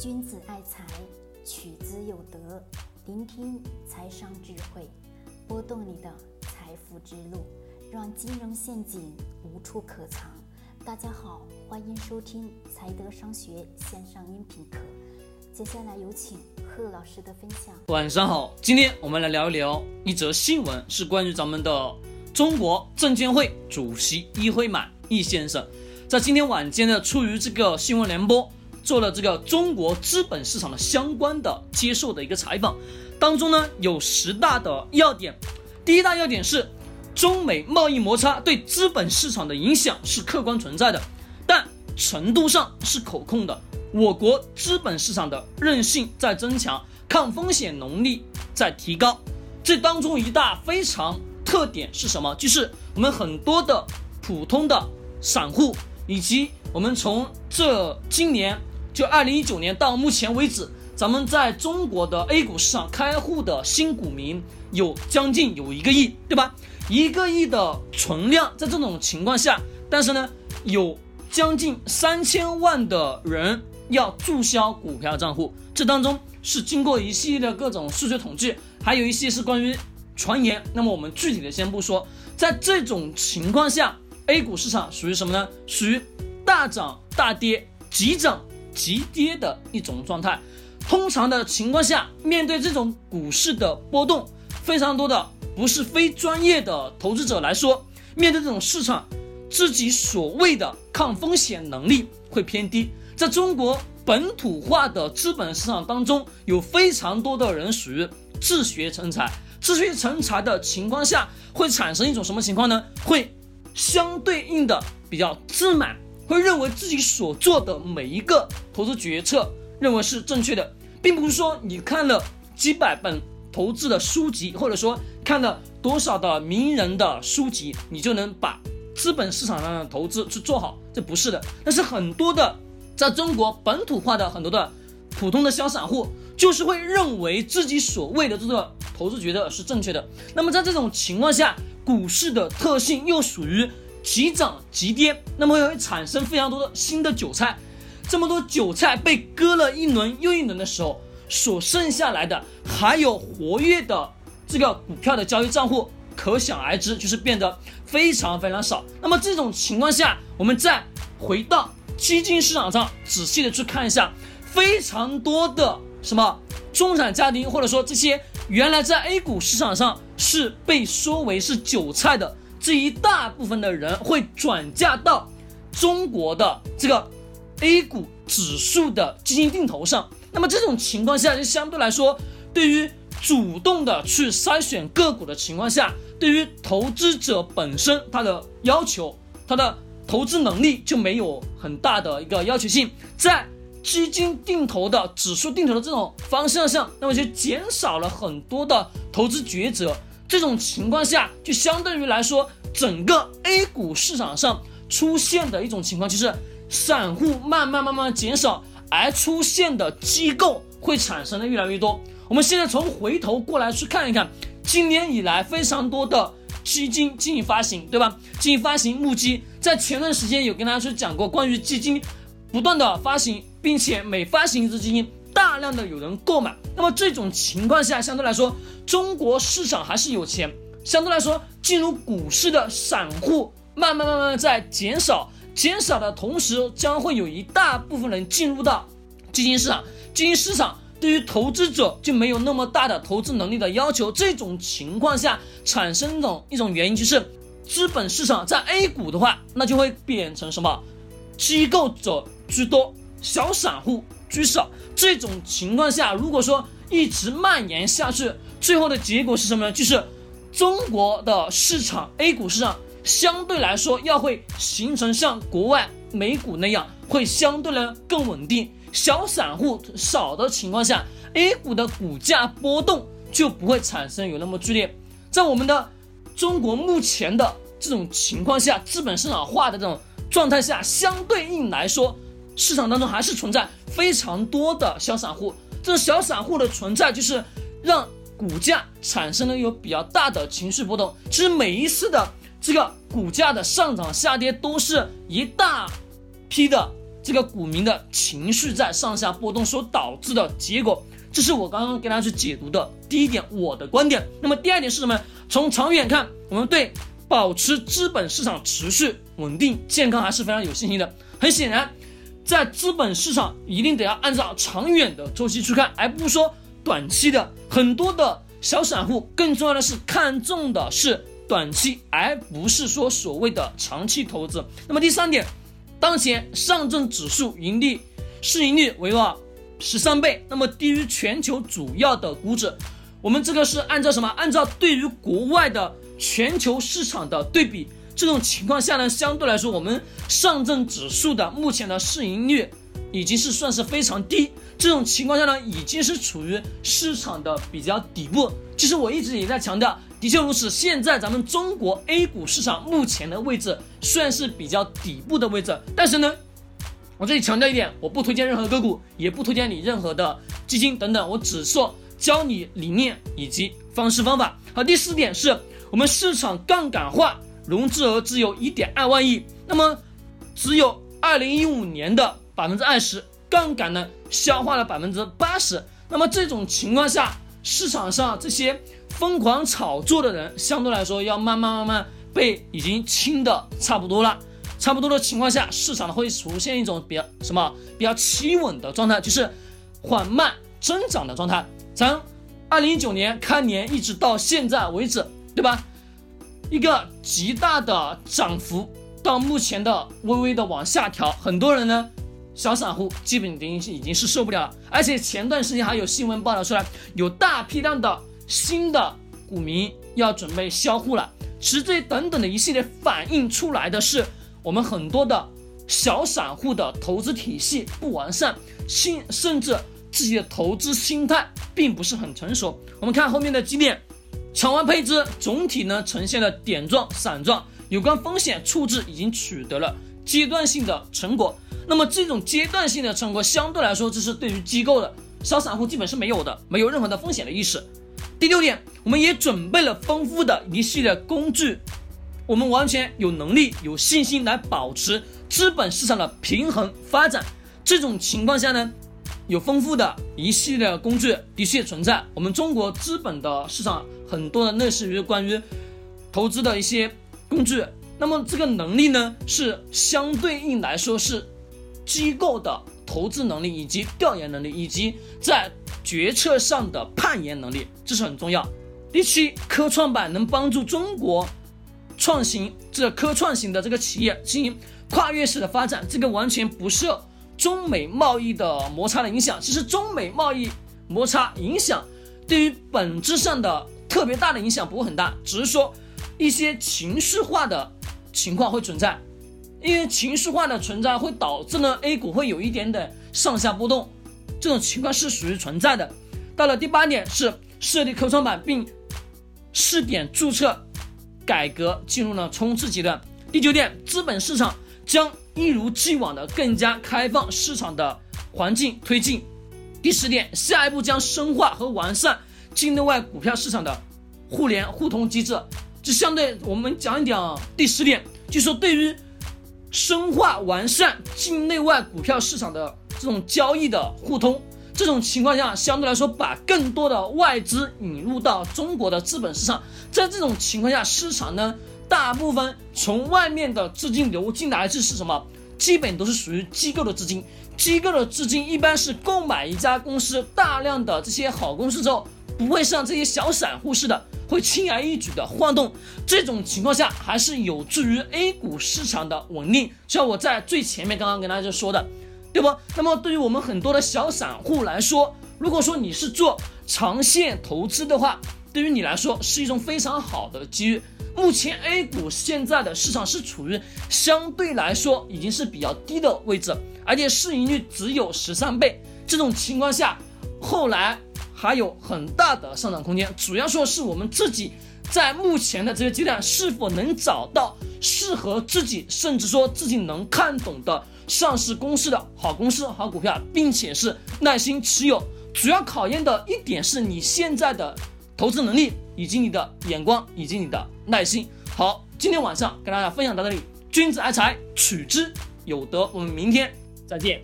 君子爱财，取之有德。聆听财商智慧，拨动你的财富之路，让金融陷阱无处可藏。大家好，欢迎收听财德商学线上音频课。接下来有请贺老师的分享。晚上好，今天我们来聊一聊一则新闻，是关于咱们的中国证监会主席易会满易先生，在今天晚间呢，出于这个新闻联播。做了这个中国资本市场的相关的接受的一个采访，当中呢有十大的要点。第一大要点是，中美贸易摩擦对资本市场的影响是客观存在的，但程度上是可控的。我国资本市场的韧性在增强，抗风险能力在提高。这当中一大非常特点是什么？就是我们很多的普通的散户，以及我们从这今年。就二零一九年到目前为止，咱们在中国的 A 股市场开户的新股民有将近有一个亿，对吧？一个亿的存量，在这种情况下，但是呢，有将近三千万的人要注销股票账户，这当中是经过一系列的各种数据统计，还有一些是关于传言。那么我们具体的先不说，在这种情况下，A 股市场属于什么呢？属于大涨大跌，急涨。急跌的一种状态，通常的情况下，面对这种股市的波动，非常多的不是非专业的投资者来说，面对这种市场，自己所谓的抗风险能力会偏低。在中国本土化的资本市场当中，有非常多的人属于自学成才，自学成才的情况下，会产生一种什么情况呢？会相对应的比较自满。会认为自己所做的每一个投资决策认为是正确的，并不是说你看了几百本投资的书籍，或者说看了多少的名人的书籍，你就能把资本市场上的投资去做好，这不是的。但是很多的在中国本土化的很多的普通的小散户，就是会认为自己所谓的这个投资决策是正确的。那么在这种情况下，股市的特性又属于。急涨急跌，那么会产生非常多的新的韭菜。这么多韭菜被割了一轮又一轮的时候，所剩下来的还有活跃的这个股票的交易账户，可想而知，就是变得非常非常少。那么这种情况下，我们再回到基金市场上，仔细的去看一下，非常多的什么中产家庭，或者说这些原来在 A 股市场上是被说为是韭菜的。这一大部分的人会转嫁到中国的这个 A 股指数的基金定投上，那么这种情况下就相对来说，对于主动的去筛选个股的情况下，对于投资者本身他的要求，他的投资能力就没有很大的一个要求性，在基金定投的指数定投的这种方向上，那么就减少了很多的投资抉择。这种情况下，就相对于来说，整个 A 股市场上出现的一种情况，就是散户慢慢慢慢减少，而出现的机构会产生的越来越多。我们现在从回头过来去看一看，今年以来非常多的基金进行发行，对吧？进行发行募集，在前段时间有跟大家去讲过关于基金不断的发行，并且每发行一只基金。大量的有人购买，那么这种情况下，相对来说，中国市场还是有钱。相对来说，进入股市的散户慢慢慢慢在减少，减少的同时，将会有一大部分人进入到基金市场。基金市场对于投资者就没有那么大的投资能力的要求。这种情况下产生一种一种原因就是，资本市场在 A 股的话，那就会变成什么？机构者居多，小散户。居少，这种情况下，如果说一直蔓延下去，最后的结果是什么呢？就是中国的市场 A 股市场相对来说要会形成像国外美股那样，会相对呢更稳定，小散户少的情况下，A 股的股价波动就不会产生有那么剧烈。在我们的中国目前的这种情况下，资本市场化的这种状态下，相对应来说。市场当中还是存在非常多的小散户，这小散户的存在就是让股价产生了有比较大的情绪波动。其实每一次的这个股价的上涨下跌，都是一大批的这个股民的情绪在上下波动所导致的结果。这是我刚刚给大家去解读的第一点，我的观点。那么第二点是什么？从长远看，我们对保持资本市场持续稳定、健康还是非常有信心的。很显然，在资本市场一定得要按照长远的周期去看，而不是说短期的。很多的小散户更重要的是看重的是短期，而不是说所谓的长期投资。那么第三点，当前上证指数盈利市盈率为了。十三倍，那么低于全球主要的股指。我们这个是按照什么？按照对于国外的全球市场的对比。这种情况下呢，相对来说，我们上证指数的目前的市盈率已经是算是非常低。这种情况下呢，已经是处于市场的比较底部。其实我一直也在强调，的确如此。现在咱们中国 A 股市场目前的位置算是比较底部的位置，但是呢。我这里强调一点，我不推荐任何个股，也不推荐你任何的基金等等，我只说教你理念以及方式方法。好，第四点是我们市场杠杆化，融资额只有一点二万亿，那么只有二零一五年的百分之二十，杠杆呢消化了百分之八十。那么这种情况下，市场上这些疯狂炒作的人，相对来说要慢慢慢慢被已经清的差不多了。差不多的情况下，市场呢会出现一种比较什么比较企稳的状态，就是缓慢增长的状态。从二零一九年开年一直到现在为止，对吧？一个极大的涨幅，到目前的微微的往下调，很多人呢，小散户基本已经已经是受不了了。而且前段时间还有新闻报道出来，有大批量的新的股民要准备销户了。其实这等等的一系列反映出来的是。我们很多的小散户的投资体系不完善，心甚至自己的投资心态并不是很成熟。我们看后面的几点，场外配置总体呢呈现了点状、散状，有关风险处置已经取得了阶段性的成果。那么这种阶段性的成果相对来说，这是对于机构的小散户基本是没有的，没有任何的风险的意识。第六点，我们也准备了丰富的一系列工具。我们完全有能力、有信心来保持资本市场的平衡发展。这种情况下呢，有丰富的一系列工具的确存在。我们中国资本的市场很多的类似于关于投资的一些工具。那么这个能力呢，是相对应来说是机构的投资能力以及调研能力，以及在决策上的判研能力，这是很重要。第七，科创板能帮助中国。创新这科创型的这个企业进行跨越式的发展，这个完全不受中美贸易的摩擦的影响。其实中美贸易摩擦影响对于本质上的特别大的影响不会很大，只是说一些情绪化的情况会存在，因为情绪化的存在会导致呢 A 股会有一点点上下波动，这种情况是属于存在的。到了第八点是设立科创板并试点注册。改革进入了冲刺阶段。第九点，资本市场将一如既往的更加开放市场的环境推进。第十点，下一步将深化和完善境内外股票市场的互联互通机制。这相对我们讲一讲第十点，就说对于深化完善境内外股票市场的这种交易的互通。这种情况下，相对来说，把更多的外资引入到中国的资本市场。在这种情况下，市场呢，大部分从外面的资金流进来，这是什么？基本都是属于机构的资金。机构的资金一般是购买一家公司大量的这些好公司之后，不会像这些小散户似的，会轻而易举的晃动。这种情况下，还是有助于 A 股市场的稳定。像我在最前面刚刚跟大家说的。对不？那么对于我们很多的小散户来说，如果说你是做长线投资的话，对于你来说是一种非常好的机遇。目前 A 股现在的市场是处于相对来说已经是比较低的位置，而且市盈率只有十三倍。这种情况下，后来还有很大的上涨空间。主要说是我们自己在目前的这个阶段是否能找到适合自己，甚至说自己能看懂的。上市公司的好公司、好股票，并且是耐心持有，主要考验的一点是你现在的投资能力，以及你的眼光，以及你的耐心。好，今天晚上跟大家分享到这里，君子爱财，取之有德。我们明天再。见。